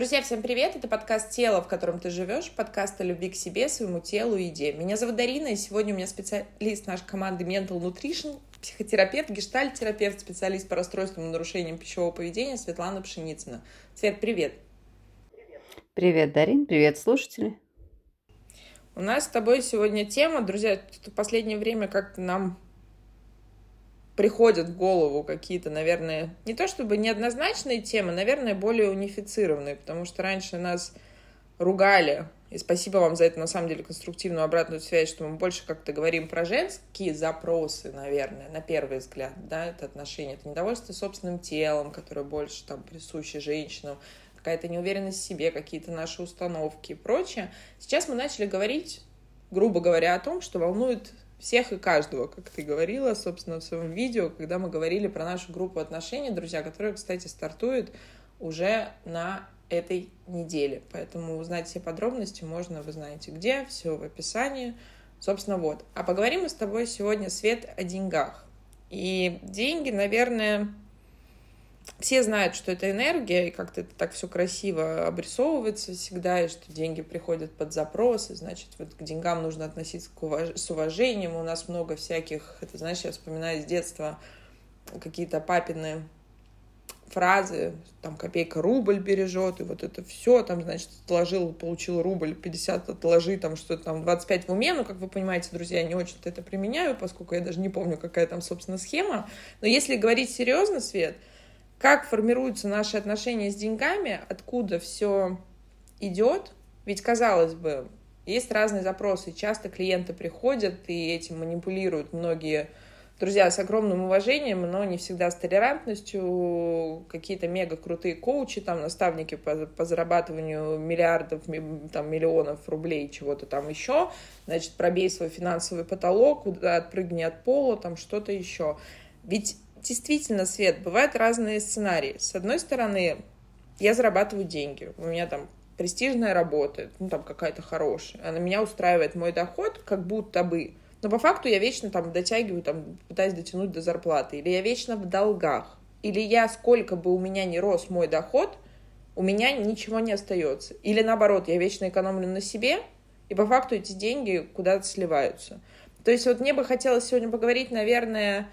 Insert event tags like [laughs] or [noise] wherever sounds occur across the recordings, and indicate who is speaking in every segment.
Speaker 1: Друзья, всем привет! Это подкаст «Тело, в котором ты живешь», подкаст о любви к себе, своему телу и еде. Меня зовут Дарина, и сегодня у меня специалист нашей команды Mental Nutrition, психотерапевт, гештальт-терапевт, специалист по расстройствам и нарушениям пищевого поведения Светлана Пшеницына. Свет, привет!
Speaker 2: Привет, Дарин, привет, слушатели!
Speaker 1: У нас с тобой сегодня тема, друзья, в последнее время как-то нам приходят в голову какие-то, наверное, не то чтобы неоднозначные темы, наверное, более унифицированные, потому что раньше нас ругали, и спасибо вам за это, на самом деле, конструктивную обратную связь, что мы больше как-то говорим про женские запросы, наверное, на первый взгляд, да, это отношение, это недовольство собственным телом, которое больше там присуще женщинам, какая-то неуверенность в себе, какие-то наши установки и прочее. Сейчас мы начали говорить, грубо говоря, о том, что волнует всех и каждого, как ты говорила, собственно, в своем видео, когда мы говорили про нашу группу отношений, друзья, которая, кстати, стартует уже на этой неделе. Поэтому узнать все подробности можно, вы знаете где, все в описании. Собственно, вот. А поговорим мы с тобой сегодня, Свет, о деньгах. И деньги, наверное, все знают, что это энергия, и как-то это так все красиво обрисовывается всегда, и что деньги приходят под запросы, значит, вот к деньгам нужно относиться с уважением. У нас много всяких, это, знаешь, я вспоминаю с детства какие-то папины фразы, там, копейка рубль бережет, и вот это все, там, значит, отложил, получил рубль, 50 отложи, там, что-то там, 25 в уме, ну, как вы понимаете, друзья, я не очень-то это применяю, поскольку я даже не помню, какая там, собственно, схема, но если говорить серьезно, Свет, как формируются наши отношения с деньгами, откуда все идет. Ведь, казалось бы, есть разные запросы. Часто клиенты приходят и этим манипулируют многие друзья с огромным уважением, но не всегда с толерантностью. Какие-то мега крутые коучи, там, наставники по, по зарабатыванию миллиардов, там, миллионов рублей, чего-то там еще. Значит, пробей свой финансовый потолок, отпрыгни от пола, там что-то еще. Ведь действительно, Свет, бывают разные сценарии. С одной стороны, я зарабатываю деньги, у меня там престижная работа, ну, там какая-то хорошая, она меня устраивает мой доход, как будто бы, но по факту я вечно там дотягиваю, там пытаюсь дотянуть до зарплаты, или я вечно в долгах, или я, сколько бы у меня ни рос мой доход, у меня ничего не остается. Или наоборот, я вечно экономлю на себе, и по факту эти деньги куда-то сливаются. То есть вот мне бы хотелось сегодня поговорить, наверное,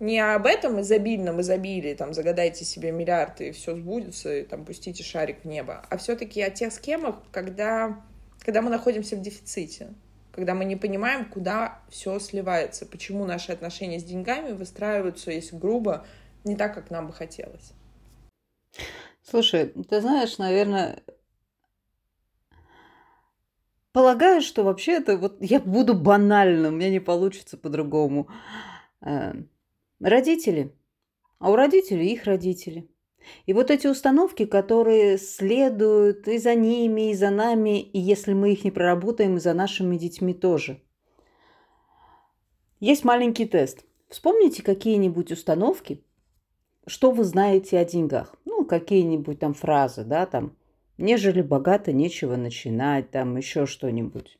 Speaker 1: не об этом изобильном изобилии, там, загадайте себе миллиард и все сбудется, и там пустите шарик в небо, а все-таки о тех схемах, когда, когда мы находимся в дефиците, когда мы не понимаем, куда все сливается, почему наши отношения с деньгами выстраиваются, если грубо, не так, как нам бы хотелось.
Speaker 2: Слушай, ты знаешь, наверное, полагаю, что вообще это вот я буду банальным, меня не получится по-другому. Родители. А у родителей их родители. И вот эти установки, которые следуют и за ними, и за нами, и если мы их не проработаем, и за нашими детьми тоже. Есть маленький тест. Вспомните какие-нибудь установки, что вы знаете о деньгах. Ну, какие-нибудь там фразы, да, там, нежели богато, нечего начинать, там, еще что-нибудь.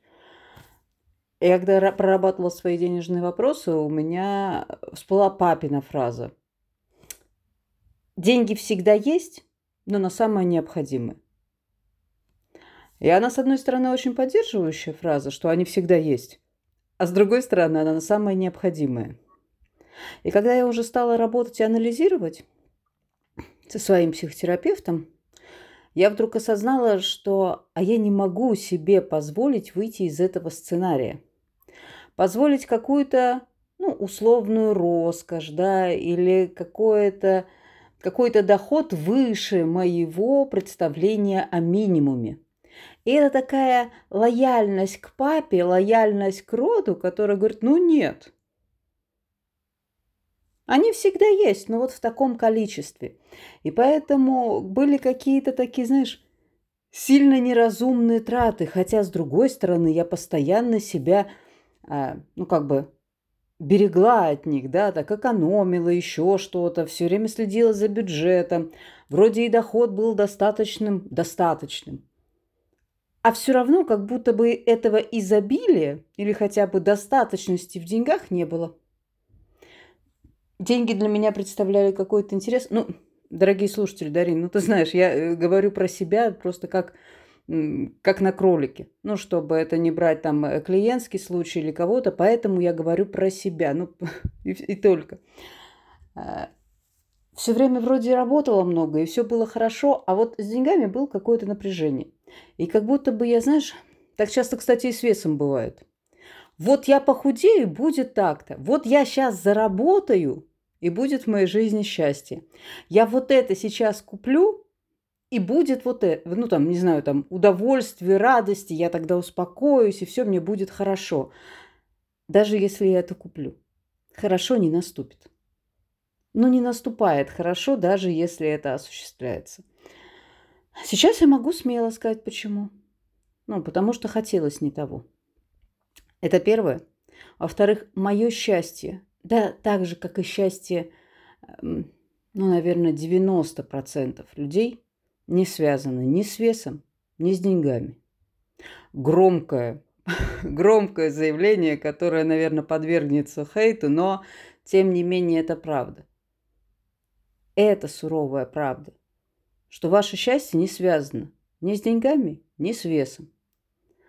Speaker 2: Я когда прорабатывала свои денежные вопросы, у меня всплыла папина фраза. Деньги всегда есть, но на самое необходимое. И она, с одной стороны, очень поддерживающая фраза, что они всегда есть, а с другой стороны, она на самое необходимое. И когда я уже стала работать и анализировать со своим психотерапевтом, я вдруг осознала, что а я не могу себе позволить выйти из этого сценария – позволить какую-то ну, условную роскошь, да, или какое-то какой-то доход выше моего представления о минимуме. И это такая лояльность к папе, лояльность к роду, которая говорит, ну нет. Они всегда есть, но вот в таком количестве. И поэтому были какие-то такие, знаешь, сильно неразумные траты. Хотя, с другой стороны, я постоянно себя ну, как бы берегла от них, да, так экономила, еще что-то, все время следила за бюджетом. Вроде и доход был достаточным, достаточным. А все равно как будто бы этого изобилия или хотя бы достаточности в деньгах не было. Деньги для меня представляли какой-то интерес. Ну, дорогие слушатели, Дарин, ну ты знаешь, я э, говорю про себя просто как, как на кролике. Ну, чтобы это не брать там э, клиентский случай или кого-то, поэтому я говорю про себя. Ну, [laughs] и, и только. А, все время вроде работала много, и все было хорошо, а вот с деньгами было какое-то напряжение. И как будто бы я, знаешь, так часто, кстати, и с весом бывает. Вот я похудею, будет так-то. Вот я сейчас заработаю, и будет в моей жизни счастье. Я вот это сейчас куплю, и будет вот это, ну там, не знаю, там удовольствие, радости, я тогда успокоюсь, и все мне будет хорошо. Даже если я это куплю. Хорошо не наступит. Но не наступает хорошо, даже если это осуществляется. Сейчас я могу смело сказать, почему. Ну, потому что хотелось не того. Это первое. Во-вторых, мое счастье да, так же, как и счастье, ну, наверное, 90% людей не связаны ни с весом, ни с деньгами. Громкое, [laughs] громкое заявление, которое, наверное, подвергнется хейту, но тем не менее это правда. Это суровая правда, что ваше счастье не связано ни с деньгами, ни с весом.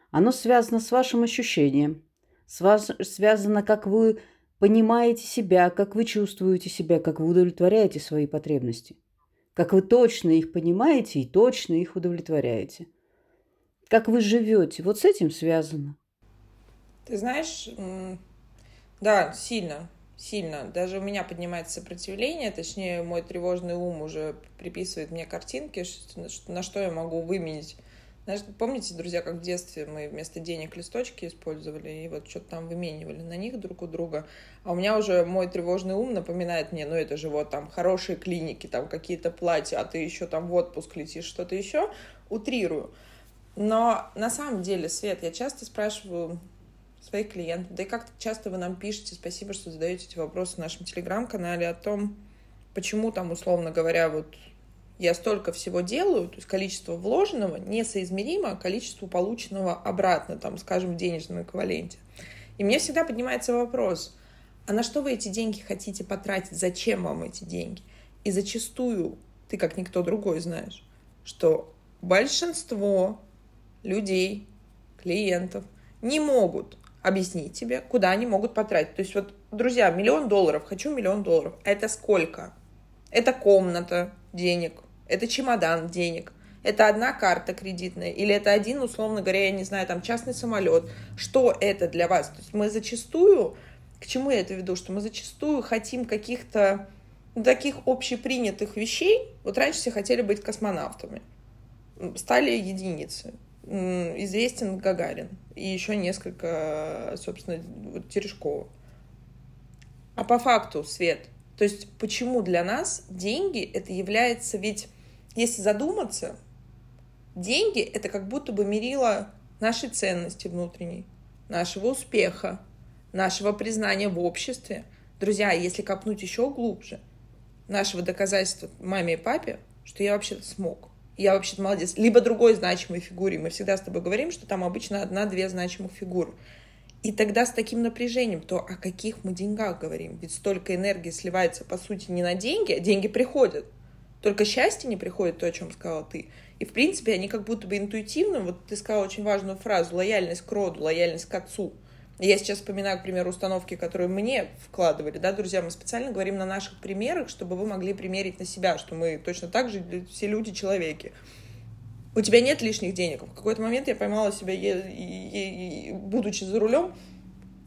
Speaker 2: Оно связано с вашим ощущением, с вас, связано, как вы понимаете себя, как вы чувствуете себя, как вы удовлетворяете свои потребности, как вы точно их понимаете и точно их удовлетворяете, как вы живете. Вот с этим связано.
Speaker 1: Ты знаешь, да, сильно, сильно. Даже у меня поднимается сопротивление, точнее, мой тревожный ум уже приписывает мне картинки, на что я могу выменить знаешь, помните, друзья, как в детстве мы вместо денег листочки использовали и вот что-то там выменивали на них друг у друга. А у меня уже мой тревожный ум напоминает мне, ну это же вот там хорошие клиники, там какие-то платья, а ты еще там в отпуск летишь, что-то еще. Утрирую. Но на самом деле, Свет, я часто спрашиваю своих клиентов, да и как часто вы нам пишете, спасибо, что задаете эти вопросы в нашем телеграм-канале о том, почему там, условно говоря, вот я столько всего делаю, то есть количество вложенного несоизмеримо количеству полученного обратно, там, скажем, в денежном эквиваленте. И мне всегда поднимается вопрос, а на что вы эти деньги хотите потратить, зачем вам эти деньги? И зачастую, ты как никто другой знаешь, что большинство людей, клиентов не могут объяснить тебе, куда они могут потратить. То есть вот, друзья, миллион долларов, хочу миллион долларов. Это сколько? Это комната денег, это чемодан денег, это одна карта кредитная, или это один, условно говоря, я не знаю, там частный самолет. Что это для вас? То есть мы зачастую, к чему я это веду, что мы зачастую хотим каких-то ну, таких общепринятых вещей. Вот раньше все хотели быть космонавтами. Стали единицы. Известен Гагарин и еще несколько, собственно, вот Терешкова. А по факту, Свет, то есть почему для нас деньги это является ведь если задуматься, деньги — это как будто бы мерило нашей ценности внутренней, нашего успеха, нашего признания в обществе. Друзья, если копнуть еще глубже, нашего доказательства маме и папе, что я вообще-то смог. Я вообще-то молодец. Либо другой значимой фигуре. Мы всегда с тобой говорим, что там обычно одна-две значимых фигуры. И тогда с таким напряжением, то о каких мы деньгах говорим? Ведь столько энергии сливается, по сути, не на деньги, а деньги приходят. Только счастье не приходит, то, о чем сказала ты. И, в принципе, они как будто бы интуитивно, вот ты сказала очень важную фразу, лояльность к роду, лояльность к отцу. Я сейчас вспоминаю, к примеру, установки, которые мне вкладывали, да, друзья, мы специально говорим на наших примерах, чтобы вы могли примерить на себя, что мы точно так же все люди человеки. У тебя нет лишних денег. В какой-то момент я поймала себя, будучи за рулем,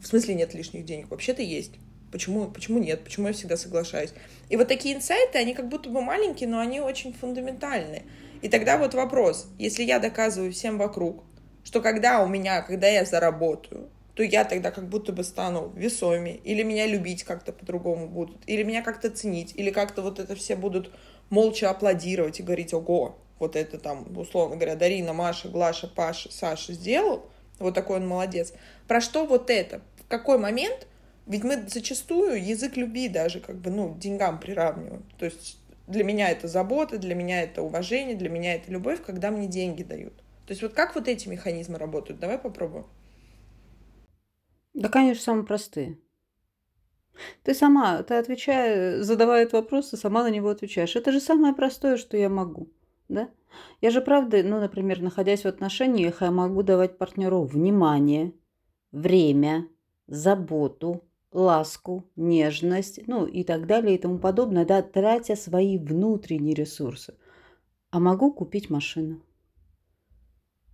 Speaker 1: в смысле нет лишних денег, вообще-то есть. Почему, почему нет? Почему я всегда соглашаюсь? И вот такие инсайты, они как будто бы маленькие, но они очень фундаментальные. И тогда вот вопрос, если я доказываю всем вокруг, что когда у меня, когда я заработаю, то я тогда как будто бы стану весомее, или меня любить как-то по-другому будут, или меня как-то ценить, или как-то вот это все будут молча аплодировать и говорить, ого, вот это там, условно говоря, Дарина, Маша, Глаша, Паша, Саша сделал, вот такой он молодец. Про что вот это? В какой момент ведь мы зачастую язык любви даже как бы, ну, деньгам приравниваем. То есть для меня это забота, для меня это уважение, для меня это любовь, когда мне деньги дают. То есть вот как вот эти механизмы работают? Давай попробуем.
Speaker 2: Да, конечно, самые простые. Ты сама, ты отвечая, задавая этот вопрос, ты сама на него отвечаешь. Это же самое простое, что я могу, да? Я же правда, ну, например, находясь в отношениях, я могу давать партнеру внимание, время, заботу, ласку, нежность, ну и так далее и тому подобное, да, тратя свои внутренние ресурсы. А могу купить машину.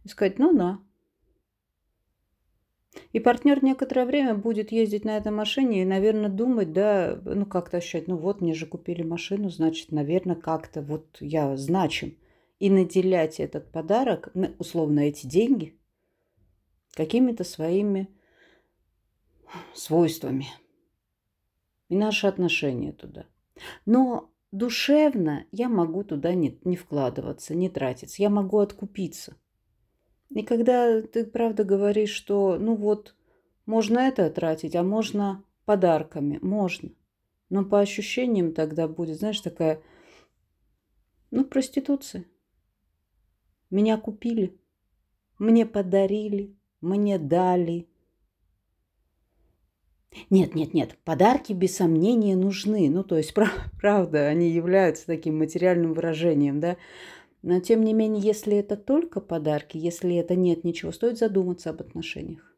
Speaker 2: И сказать, ну да. И партнер некоторое время будет ездить на этой машине и, наверное, думать, да, ну как-то ощущать, ну вот мне же купили машину, значит, наверное, как-то вот я значим. И наделять этот подарок, условно эти деньги, какими-то своими свойствами. И наши отношения туда. Но душевно я могу туда не, не вкладываться, не тратиться. Я могу откупиться. И когда ты правда говоришь, что ну вот, можно это тратить, а можно подарками, можно. Но по ощущениям тогда будет, знаешь, такая, ну, проституция. Меня купили, мне подарили, мне дали – нет, нет, нет, подарки без сомнения нужны. Ну, то есть, [laughs] правда, они являются таким материальным выражением, да. Но, тем не менее, если это только подарки, если это нет ничего, стоит задуматься об отношениях.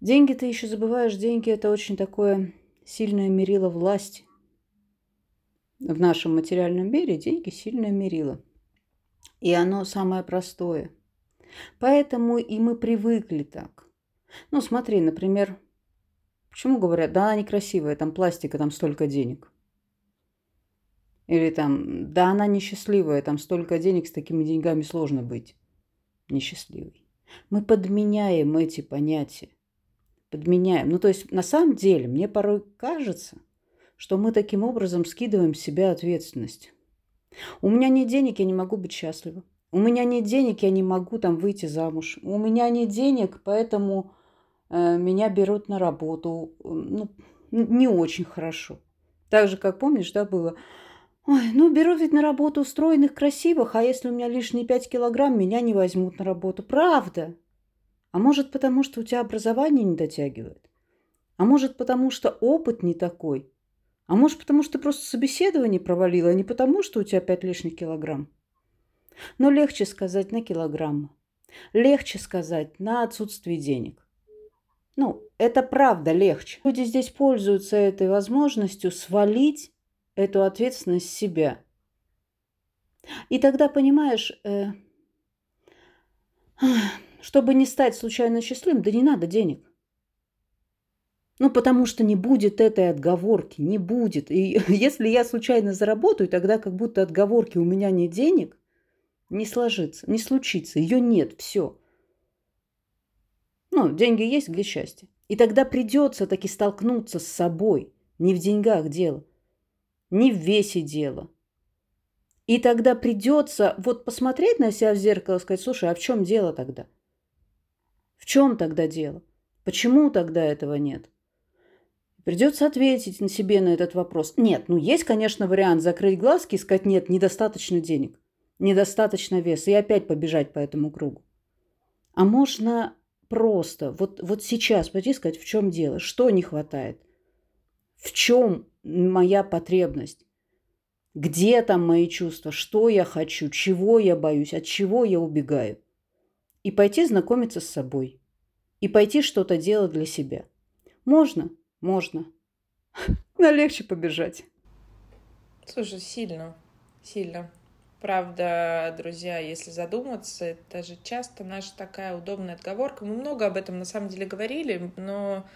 Speaker 2: Деньги ты еще забываешь. Деньги – это очень такое сильное мерило власти. В нашем материальном мире деньги – сильное мерило. И оно самое простое. Поэтому и мы привыкли так. Ну, смотри, например, Почему говорят, да, она некрасивая, там пластика, там столько денег. Или там, да, она несчастливая, там столько денег, с такими деньгами сложно быть несчастливой. Мы подменяем эти понятия. Подменяем. Ну, то есть, на самом деле, мне порой кажется, что мы таким образом скидываем с себя ответственность. У меня нет денег, я не могу быть счастлива. У меня нет денег, я не могу там выйти замуж. У меня нет денег, поэтому меня берут на работу, ну, не очень хорошо. Так же, как помнишь, да, было. Ой, ну, беру ведь на работу устроенных красивых, а если у меня лишние пять килограмм, меня не возьмут на работу. Правда. А может, потому что у тебя образование не дотягивает? А может, потому что опыт не такой? А может, потому что ты просто собеседование провалила, а не потому, что у тебя пять лишних килограмм? Но легче сказать на килограммы. Легче сказать на отсутствие денег. Ну, это правда легче. Люди здесь пользуются этой возможностью свалить эту ответственность с себя. И тогда, понимаешь, э, чтобы не стать случайно счастливым, да не надо денег. Ну, потому что не будет этой отговорки, не будет. И [laughs] если я случайно заработаю, тогда как будто отговорки у меня нет денег, не сложится, не случится, ее нет, все. Ну, деньги есть, где счастье? И тогда придется таки столкнуться с собой. Не в деньгах дело, не в весе дело. И тогда придется вот посмотреть на себя в зеркало и сказать, слушай, а в чем дело тогда? В чем тогда дело? Почему тогда этого нет? Придется ответить на себе на этот вопрос. Нет, ну есть, конечно, вариант закрыть глазки и сказать, нет, недостаточно денег, недостаточно веса, и опять побежать по этому кругу. А можно просто вот, вот сейчас пойти сказать, в чем дело, что не хватает, в чем моя потребность, где там мои чувства, что я хочу, чего я боюсь, от чего я убегаю. И пойти знакомиться с собой. И пойти что-то делать для себя. Можно? Можно. [laughs] Но легче побежать.
Speaker 1: Слушай, сильно. Сильно. Правда, друзья, если задуматься, это же часто наша такая удобная отговорка. Мы много об этом на самом деле говорили, но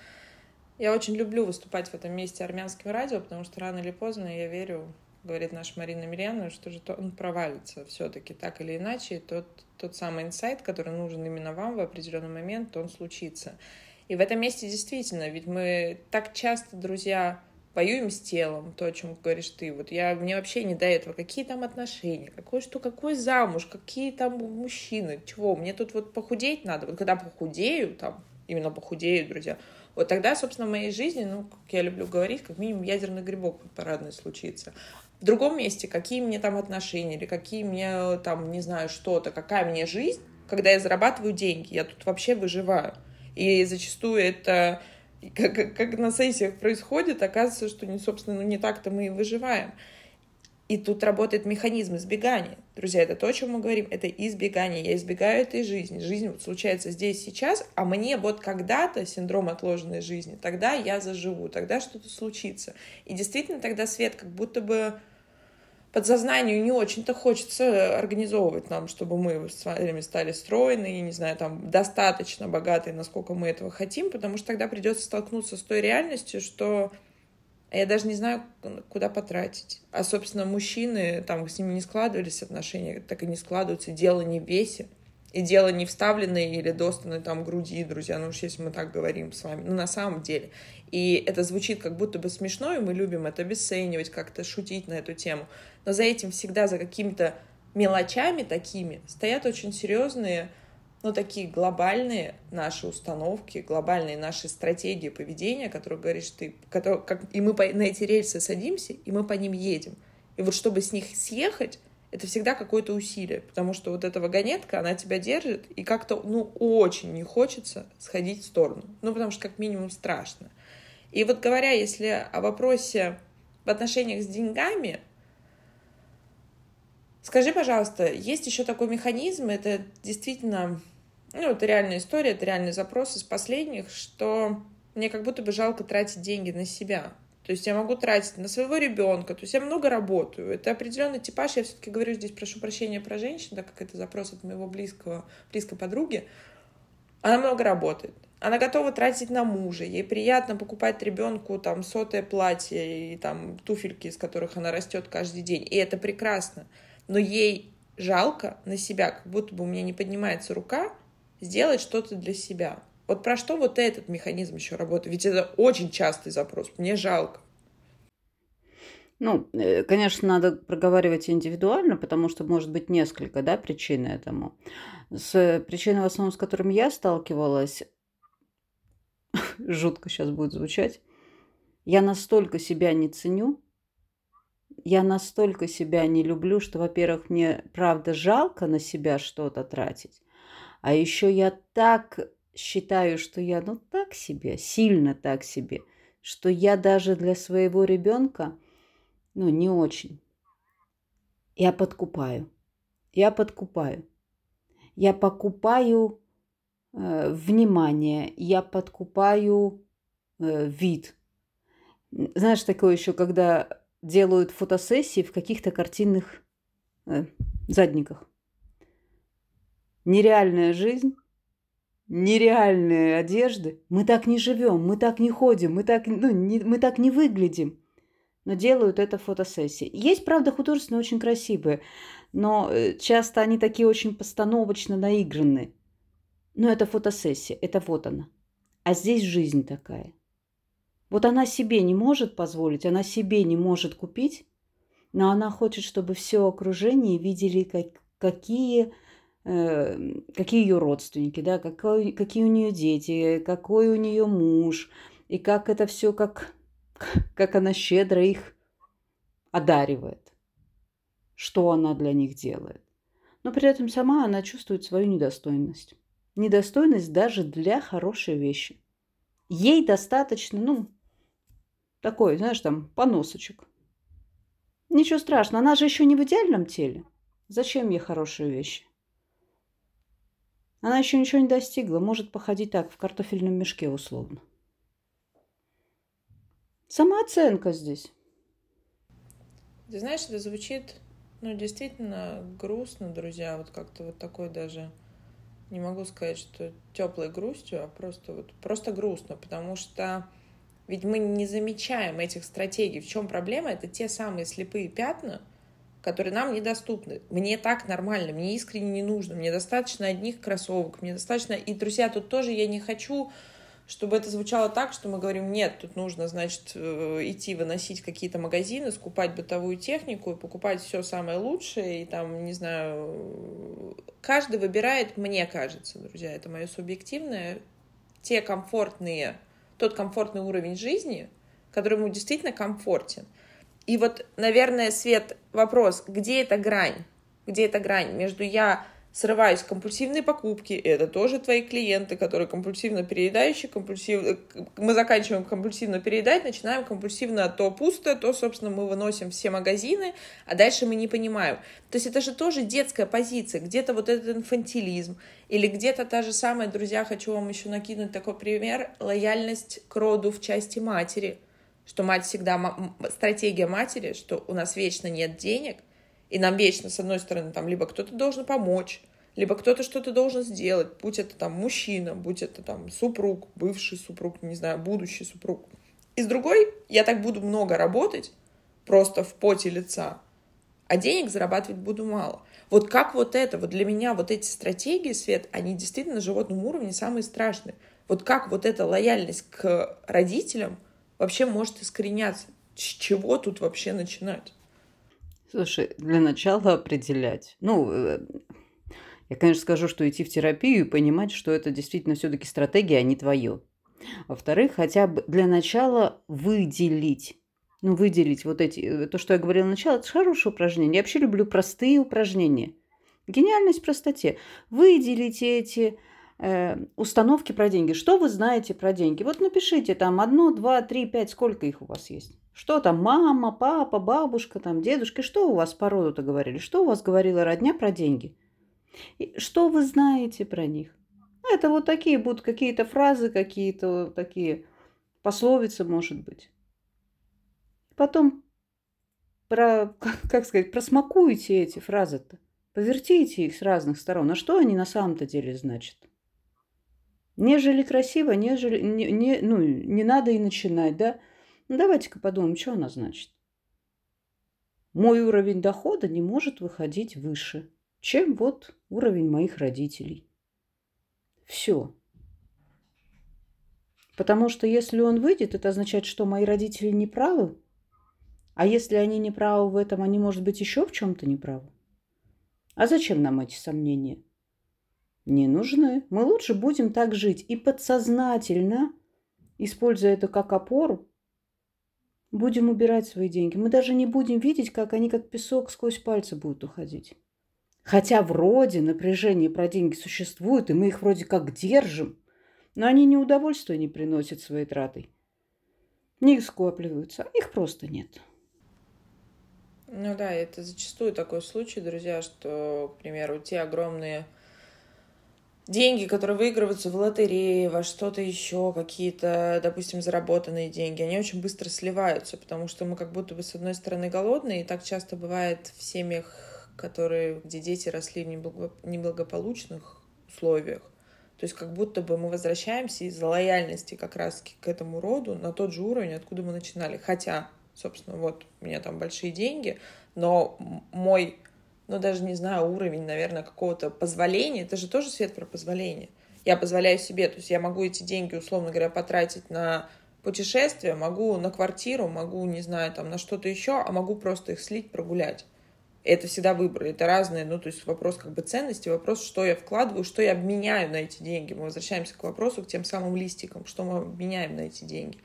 Speaker 1: я очень люблю выступать в этом месте армянским радио, потому что рано или поздно, я верю, говорит наша Марина Мирьяна, что же он провалится все-таки так или иначе. Тот, тот самый инсайт, который нужен именно вам в определенный момент, он случится. И в этом месте действительно, ведь мы так часто, друзья, воюем с телом, то, о чем говоришь ты. Вот я, мне вообще не до этого. Какие там отношения, какой что, какой замуж, какие там мужчины, чего. Мне тут вот похудеть надо. Вот когда похудею, там, именно похудею, друзья, вот тогда, собственно, в моей жизни, ну, как я люблю говорить, как минимум ядерный грибок парадный случится. В другом месте, какие мне там отношения, или какие мне там, не знаю, что-то, какая мне жизнь, когда я зарабатываю деньги, я тут вообще выживаю. И зачастую это И как, как на сессиях происходит, оказывается, что, не, собственно, ну, не так-то мы и выживаем. И тут работает механизм избегания. Друзья, это то, о чем мы говорим, это избегание. Я избегаю этой жизни. Жизнь вот случается здесь, сейчас, а мне вот когда-то синдром отложенной жизни, тогда я заживу, тогда что-то случится. И действительно тогда свет как будто бы подсознанию не очень-то хочется организовывать нам, чтобы мы с вами стали стройные, не знаю, там, достаточно богатые, насколько мы этого хотим, потому что тогда придется столкнуться с той реальностью, что я даже не знаю, куда потратить. А, собственно, мужчины, там, с ними не складывались отношения, так и не складываются. Дело не в весе. И дело не вставленной или достанной там груди, друзья, ну уж если мы так говорим с вами, ну на самом деле. И это звучит как будто бы смешно, и мы любим это обесценивать, как-то шутить на эту тему. Но за этим всегда, за какими-то мелочами такими стоят очень серьезные ну, такие глобальные наши установки, глобальные наши стратегии поведения, которые говоришь ты, которые, как, и мы по, на эти рельсы садимся, и мы по ним едем. И вот чтобы с них съехать, это всегда какое-то усилие, потому что вот эта вагонетка, она тебя держит, и как-то, ну, очень не хочется сходить в сторону. Ну, потому что как минимум страшно. И вот говоря, если о вопросе в отношениях с деньгами, скажи, пожалуйста, есть еще такой механизм, это действительно ну, это реальная история, это реальный запрос из последних, что мне как будто бы жалко тратить деньги на себя. То есть я могу тратить на своего ребенка, то есть я много работаю. Это определенный типаж. Я все-таки говорю здесь, прошу прощения про женщин, так как это запрос от моего близкого, близкой подруги. Она много работает. Она готова тратить на мужа. Ей приятно покупать ребенку там сотое платье и там туфельки, из которых она растет каждый день. И это прекрасно. Но ей жалко на себя, как будто бы у меня не поднимается рука сделать что-то для себя. Вот про что вот этот механизм еще работает? Ведь это очень частый запрос. Мне жалко.
Speaker 2: Ну, э, конечно, надо проговаривать индивидуально, потому что может быть несколько да, причин этому. С причиной, в основном, с которыми я сталкивалась, жутко сейчас будет звучать, я настолько себя не ценю, я настолько себя не люблю, что, во-первых, мне правда жалко на себя что-то тратить, а еще я так считаю, что я ну так себе, сильно так себе, что я даже для своего ребенка, ну, не очень. Я подкупаю. Я подкупаю. Я покупаю внимание, я подкупаю э, вид. Знаешь, такое еще, когда делают фотосессии в каких-то картинных э, задниках нереальная жизнь, нереальные одежды. Мы так не живем, мы так не ходим, мы так, ну, не, мы так не выглядим. Но делают это фотосессии. Есть, правда, художественные очень красивые, но э, часто они такие очень постановочно наигранные. Но это фотосессия, это вот она. А здесь жизнь такая. Вот она себе не может позволить, она себе не может купить, но она хочет, чтобы все окружение видели, как, какие Эм, какие ее родственники, да, какой, какие у нее дети, какой у нее муж, и как это все, как, как она щедро их одаривает, что она для них делает. Но при этом сама она чувствует свою недостойность. Недостойность даже для хорошей вещи. Ей достаточно, ну, такой, знаешь, там, поносочек. Ничего страшного, она же еще не в идеальном теле. Зачем ей хорошие вещи? Она еще ничего не достигла, может походить так, в картофельном мешке условно. Самооценка здесь.
Speaker 1: Ты знаешь, это звучит, ну, действительно грустно, друзья, вот как-то вот такой даже, не могу сказать, что теплой грустью, а просто вот, просто грустно, потому что ведь мы не замечаем этих стратегий. В чем проблема? Это те самые слепые пятна – которые нам недоступны. Мне так нормально, мне искренне не нужно, мне достаточно одних кроссовок, мне достаточно... И, друзья, тут тоже я не хочу чтобы это звучало так, что мы говорим, нет, тут нужно, значит, э, идти выносить какие-то магазины, скупать бытовую технику и покупать все самое лучшее, и там, не знаю, каждый выбирает, мне кажется, друзья, это мое субъективное, те комфортные, тот комфортный уровень жизни, который ему действительно комфортен. И вот, наверное, Свет, вопрос, где эта грань? Где эта грань между я срываюсь. Компульсивные покупки — это тоже твои клиенты, которые компульсивно переедающие, компульсив... мы заканчиваем компульсивно переедать, начинаем компульсивно то пусто, то, собственно, мы выносим все магазины, а дальше мы не понимаем. То есть это же тоже детская позиция, где-то вот этот инфантилизм, или где-то та же самая, друзья, хочу вам еще накинуть такой пример, лояльность к роду в части матери, что мать всегда, стратегия матери, что у нас вечно нет денег, и нам вечно, с одной стороны, там либо кто-то должен помочь, либо кто-то что-то должен сделать, будь это там мужчина, будь это там супруг, бывший супруг, не знаю, будущий супруг. И с другой, я так буду много работать, просто в поте лица, а денег зарабатывать буду мало. Вот как вот это, вот для меня вот эти стратегии, Свет, они действительно на животном уровне самые страшные. Вот как вот эта лояльность к родителям вообще может искореняться? С чего тут вообще начинать?
Speaker 2: Слушай, для начала определять. Ну, э, я, конечно, скажу, что идти в терапию и понимать, что это действительно все-таки стратегия, а не твое. Во-вторых, хотя бы для начала выделить. Ну, выделить вот эти... Э, то, что я говорила начало, это хорошее упражнение. Я вообще люблю простые упражнения. Гениальность в простоте. Выделите эти э, установки про деньги. Что вы знаете про деньги? Вот напишите там одно, два, три, пять, сколько их у вас есть. Что там, мама, папа, бабушка, там, дедушка, что у вас по роду-то говорили? Что у вас говорила родня про деньги? И что вы знаете про них? Это вот такие будут какие-то фразы, какие-то такие пословицы, может быть. Потом, про, как сказать, просмакуйте эти фразы-то. Повертите их с разных сторон. А что они на самом-то деле значат? Нежели красиво, нежели, не, не, ну, не надо и начинать, да? Ну, давайте-ка подумаем, что она значит. Мой уровень дохода не может выходить выше, чем вот уровень моих родителей. Все. Потому что если он выйдет, это означает, что мои родители не правы. А если они не правы в этом, они, может быть, еще в чем-то не правы. А зачем нам эти сомнения? Не нужны. Мы лучше будем так жить и подсознательно, используя это как опору, Будем убирать свои деньги. Мы даже не будем видеть, как они как песок сквозь пальцы будут уходить. Хотя вроде напряжение про деньги существует, и мы их вроде как держим, но они ни удовольствия не приносят своей тратой. Не скапливаются, а их просто нет.
Speaker 1: Ну да, это зачастую такой случай, друзья, что, к примеру, те огромные деньги, которые выигрываются в лотерее, во что-то еще, какие-то, допустим, заработанные деньги, они очень быстро сливаются, потому что мы как будто бы, с одной стороны, голодные, и так часто бывает в семьях, которые, где дети росли в неблагополучных условиях. То есть как будто бы мы возвращаемся из-за лояльности как раз к этому роду на тот же уровень, откуда мы начинали. Хотя, собственно, вот у меня там большие деньги, но мой ну, даже не знаю, уровень, наверное, какого-то позволения. Это же тоже свет про позволение. Я позволяю себе, то есть я могу эти деньги, условно говоря, потратить на путешествие, могу на квартиру, могу, не знаю, там, на что-то еще, а могу просто их слить, прогулять. Это всегда выбор, это разные, ну, то есть вопрос как бы ценности, вопрос, что я вкладываю, что я обменяю на эти деньги. Мы возвращаемся к вопросу, к тем самым листикам, что мы обменяем на эти деньги.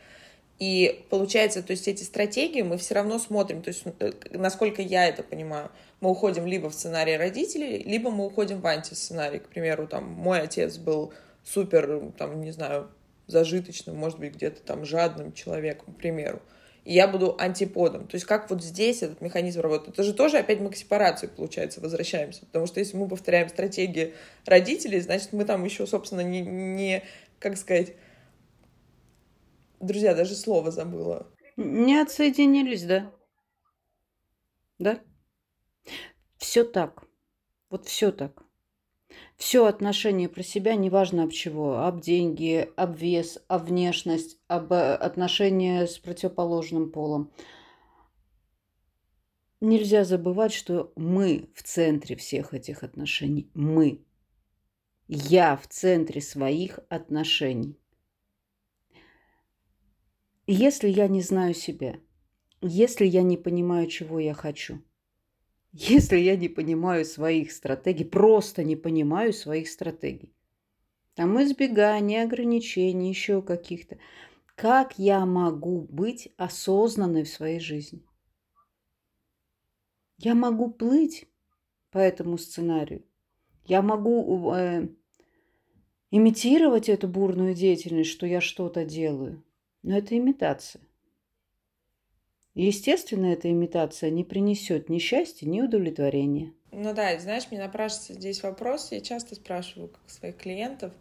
Speaker 1: И получается, то есть эти стратегии мы все равно смотрим, то есть э, насколько я это понимаю, мы уходим либо в сценарий родителей, либо мы уходим в антисценарий. К примеру, там, мой отец был супер, там, не знаю, зажиточным, может быть, где-то там жадным человеком, к примеру. И я буду антиподом. То есть как вот здесь этот механизм работает? Это же тоже опять мы к сепарации, получается, возвращаемся. Потому что если мы повторяем стратегии родителей, значит, мы там еще, собственно, не, не как сказать, Друзья, даже слово забыла.
Speaker 2: Не отсоединились, да? Да? Все так. Вот все так. Все отношение про себя, неважно об чего, об деньги, об вес, об внешность, об э, отношения с противоположным полом. Нельзя забывать, что мы в центре всех этих отношений. Мы. Я в центре своих отношений. Если я не знаю себя, если я не понимаю, чего я хочу, если я не понимаю своих стратегий, просто не понимаю своих стратегий, там избегания, ограничений, еще каких-то, как я могу быть осознанной в своей жизни? Я могу плыть по этому сценарию Я могу э, имитировать эту бурную деятельность, что я что-то делаю, но это имитация. Естественно, эта имитация не принесет ни счастья, ни удовлетворения.
Speaker 1: Ну да, знаешь, мне напрашивается здесь вопрос, я часто спрашиваю как своих клиентов,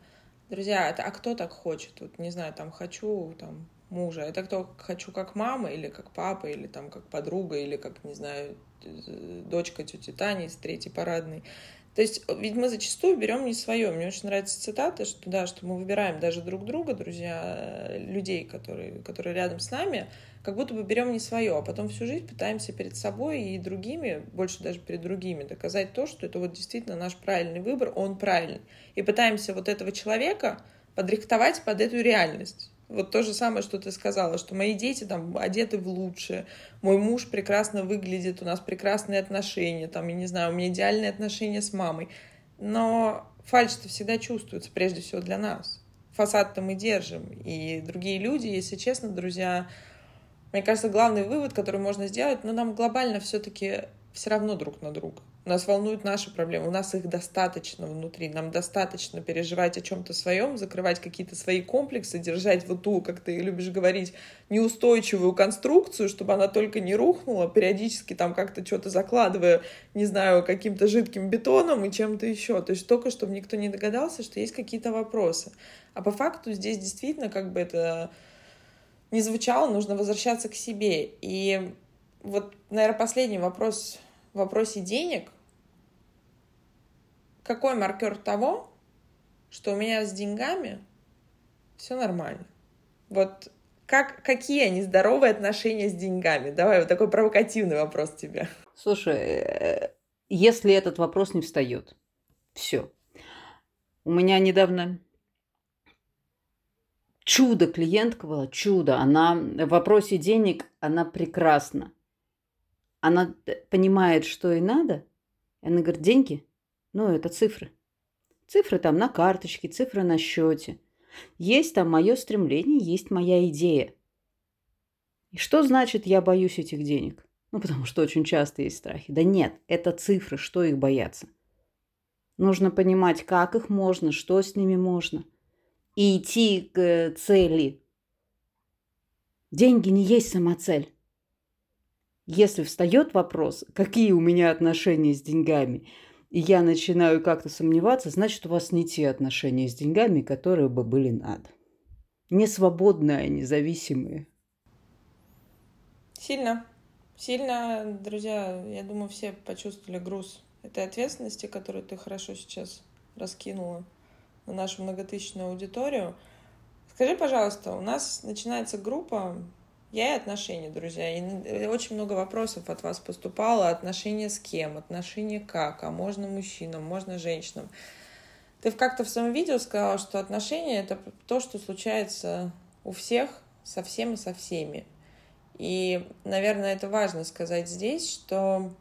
Speaker 1: друзья, это, а кто так хочет? Вот, не знаю, там, хочу там мужа, это кто хочу как мама или как папа, или там как подруга, или как, не знаю, дочка тети Тани из третьей парадной. То есть, ведь мы зачастую берем не свое. Мне очень нравится цитата, что да, что мы выбираем даже друг друга, друзья, людей, которые, которые рядом с нами, как будто бы берем не свое, а потом всю жизнь пытаемся перед собой и другими, больше даже перед другими, доказать то, что это вот действительно наш правильный выбор, он правильный. И пытаемся вот этого человека подрихтовать под эту реальность. Вот то же самое, что ты сказала, что мои дети там одеты в лучшее, мой муж прекрасно выглядит, у нас прекрасные отношения, там, я не знаю, у меня идеальные отношения с мамой. Но фальш-то всегда чувствуется, прежде всего для нас. Фасад-то мы держим. И другие люди, если честно, друзья, мне кажется, главный вывод, который можно сделать, ну, нам глобально все-таки все равно друг на друга. Нас волнуют наши проблемы, у нас их достаточно внутри, нам достаточно переживать о чем-то своем, закрывать какие-то свои комплексы, держать вот ту, как ты любишь говорить, неустойчивую конструкцию, чтобы она только не рухнула, периодически там как-то что-то закладывая, не знаю, каким-то жидким бетоном и чем-то еще. То есть только, чтобы никто не догадался, что есть какие-то вопросы. А по факту здесь действительно как бы это не звучало, нужно возвращаться к себе. И вот, наверное, последний вопрос в вопросе денег, какой маркер того, что у меня с деньгами все нормально? Вот как, какие они здоровые отношения с деньгами? Давай вот такой провокативный вопрос тебе.
Speaker 2: Слушай, э, если этот вопрос не встает, все. У меня недавно чудо клиентка была, чудо. Она в вопросе денег, она прекрасна она понимает, что ей надо, и она говорит, деньги, ну, это цифры. Цифры там на карточке, цифры на счете. Есть там мое стремление, есть моя идея. И что значит я боюсь этих денег? Ну, потому что очень часто есть страхи. Да нет, это цифры, что их бояться? Нужно понимать, как их можно, что с ними можно. И идти к э, цели. Деньги не есть сама цель. Если встает вопрос, какие у меня отношения с деньгами, и я начинаю как-то сомневаться, значит, у вас не те отношения с деньгами, которые бы были надо. Не свободные, а независимые.
Speaker 1: Сильно. Сильно, друзья, я думаю, все почувствовали груз этой ответственности, которую ты хорошо сейчас раскинула на нашу многотысячную аудиторию. Скажи, пожалуйста, у нас начинается группа я и отношения, друзья. И э, очень много вопросов от вас поступало. Отношения с кем? Отношения как? А можно мужчинам? Можно женщинам? Ты как-то в своем видео сказала, что отношения — это то, что случается у всех, со всем и со всеми. И, наверное, это важно сказать здесь, что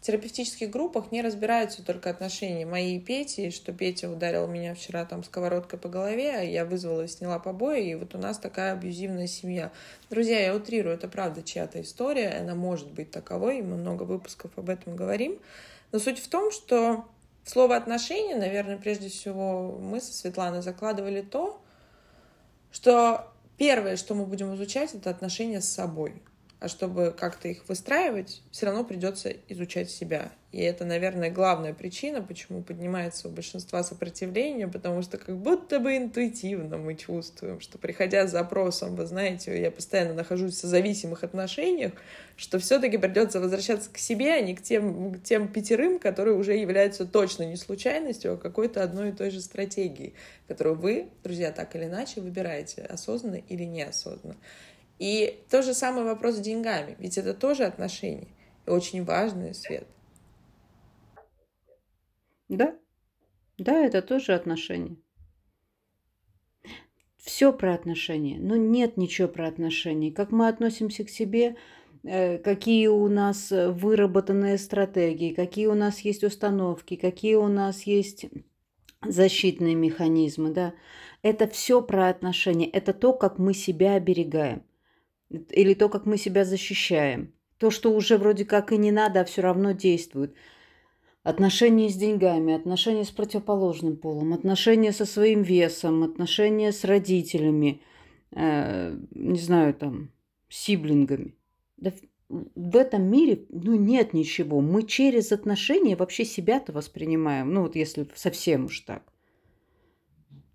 Speaker 1: в терапевтических группах не разбираются только отношения моей и Пети, что Петя ударил меня вчера там сковородкой по голове, а я вызвала и сняла побои, и вот у нас такая абьюзивная семья. Друзья, я утрирую, это правда чья-то история, она может быть таковой, и мы много выпусков об этом говорим. Но суть в том, что слово отношения, наверное, прежде всего мы со Светланой закладывали то, что первое, что мы будем изучать, это отношения с собой а чтобы как-то их выстраивать, все равно придется изучать себя. И это, наверное, главная причина, почему поднимается у большинства сопротивление, потому что как будто бы интуитивно мы чувствуем, что приходя с запросом, вы знаете, я постоянно нахожусь в зависимых отношениях, что все-таки придется возвращаться к себе, а не к тем, к тем пятерым, которые уже являются точно не случайностью, а какой-то одной и той же стратегией, которую вы, друзья, так или иначе выбираете, осознанно или неосознанно. И то же самое вопрос с деньгами, ведь это тоже отношения, и очень важный свет.
Speaker 2: Да, да, это тоже отношения. Все про отношения, но нет ничего про отношения. Как мы относимся к себе, э, какие у нас выработанные стратегии, какие у нас есть установки, какие у нас есть защитные механизмы, да. Это все про отношения, это то, как мы себя оберегаем или то, как мы себя защищаем. То, что уже вроде как и не надо, а все равно действует. отношения с деньгами, отношения с противоположным полом, отношения со своим весом, отношения с родителями, э, не знаю, там, сиблингами. Да в этом мире ну, нет ничего. Мы через отношения вообще себя-то воспринимаем. Ну вот если совсем уж так.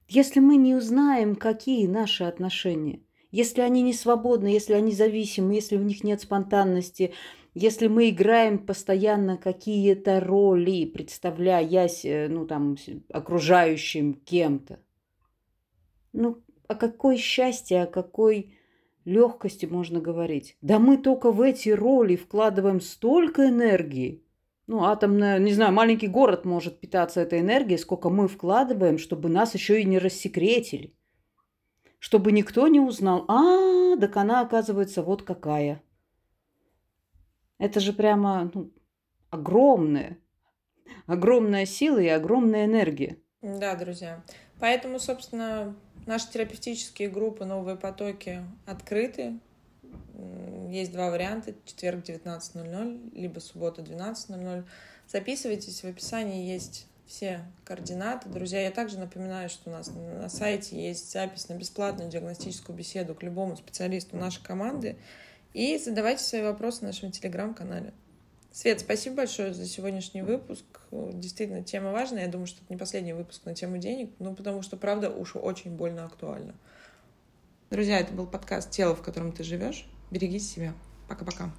Speaker 2: Если мы не узнаем, какие наши отношения, если они не свободны, если они зависимы, если в них нет спонтанности, если мы играем постоянно какие-то роли, представляясь, э, ну, там, окружающим кем-то, ну, о какой счастье, о какой легкости можно говорить. Да мы только в эти роли вкладываем столько энергии. Ну, атомная, не знаю, маленький город может питаться этой энергией, сколько мы вкладываем, чтобы нас еще и не рассекретили. Чтобы никто не узнал, а, так она оказывается вот какая. Это же прямо ну, огромная, огромная сила и огромная энергия.
Speaker 1: Да, друзья. Поэтому, собственно, Наши терапевтические группы «Новые потоки» открыты. Есть два варианта. Четверг 19.00, либо суббота 12.00. Записывайтесь, в описании есть все координаты. Друзья, я также напоминаю, что у нас на сайте есть запись на бесплатную диагностическую беседу к любому специалисту нашей команды. И задавайте свои вопросы в нашем телеграм-канале. Свет, спасибо большое за сегодняшний выпуск. Действительно, тема важная. Я думаю, что это не последний выпуск на тему денег, ну, потому что, правда, уж очень больно актуально. Друзья, это был подкаст «Тело, в котором ты живешь». Берегите себя. Пока-пока.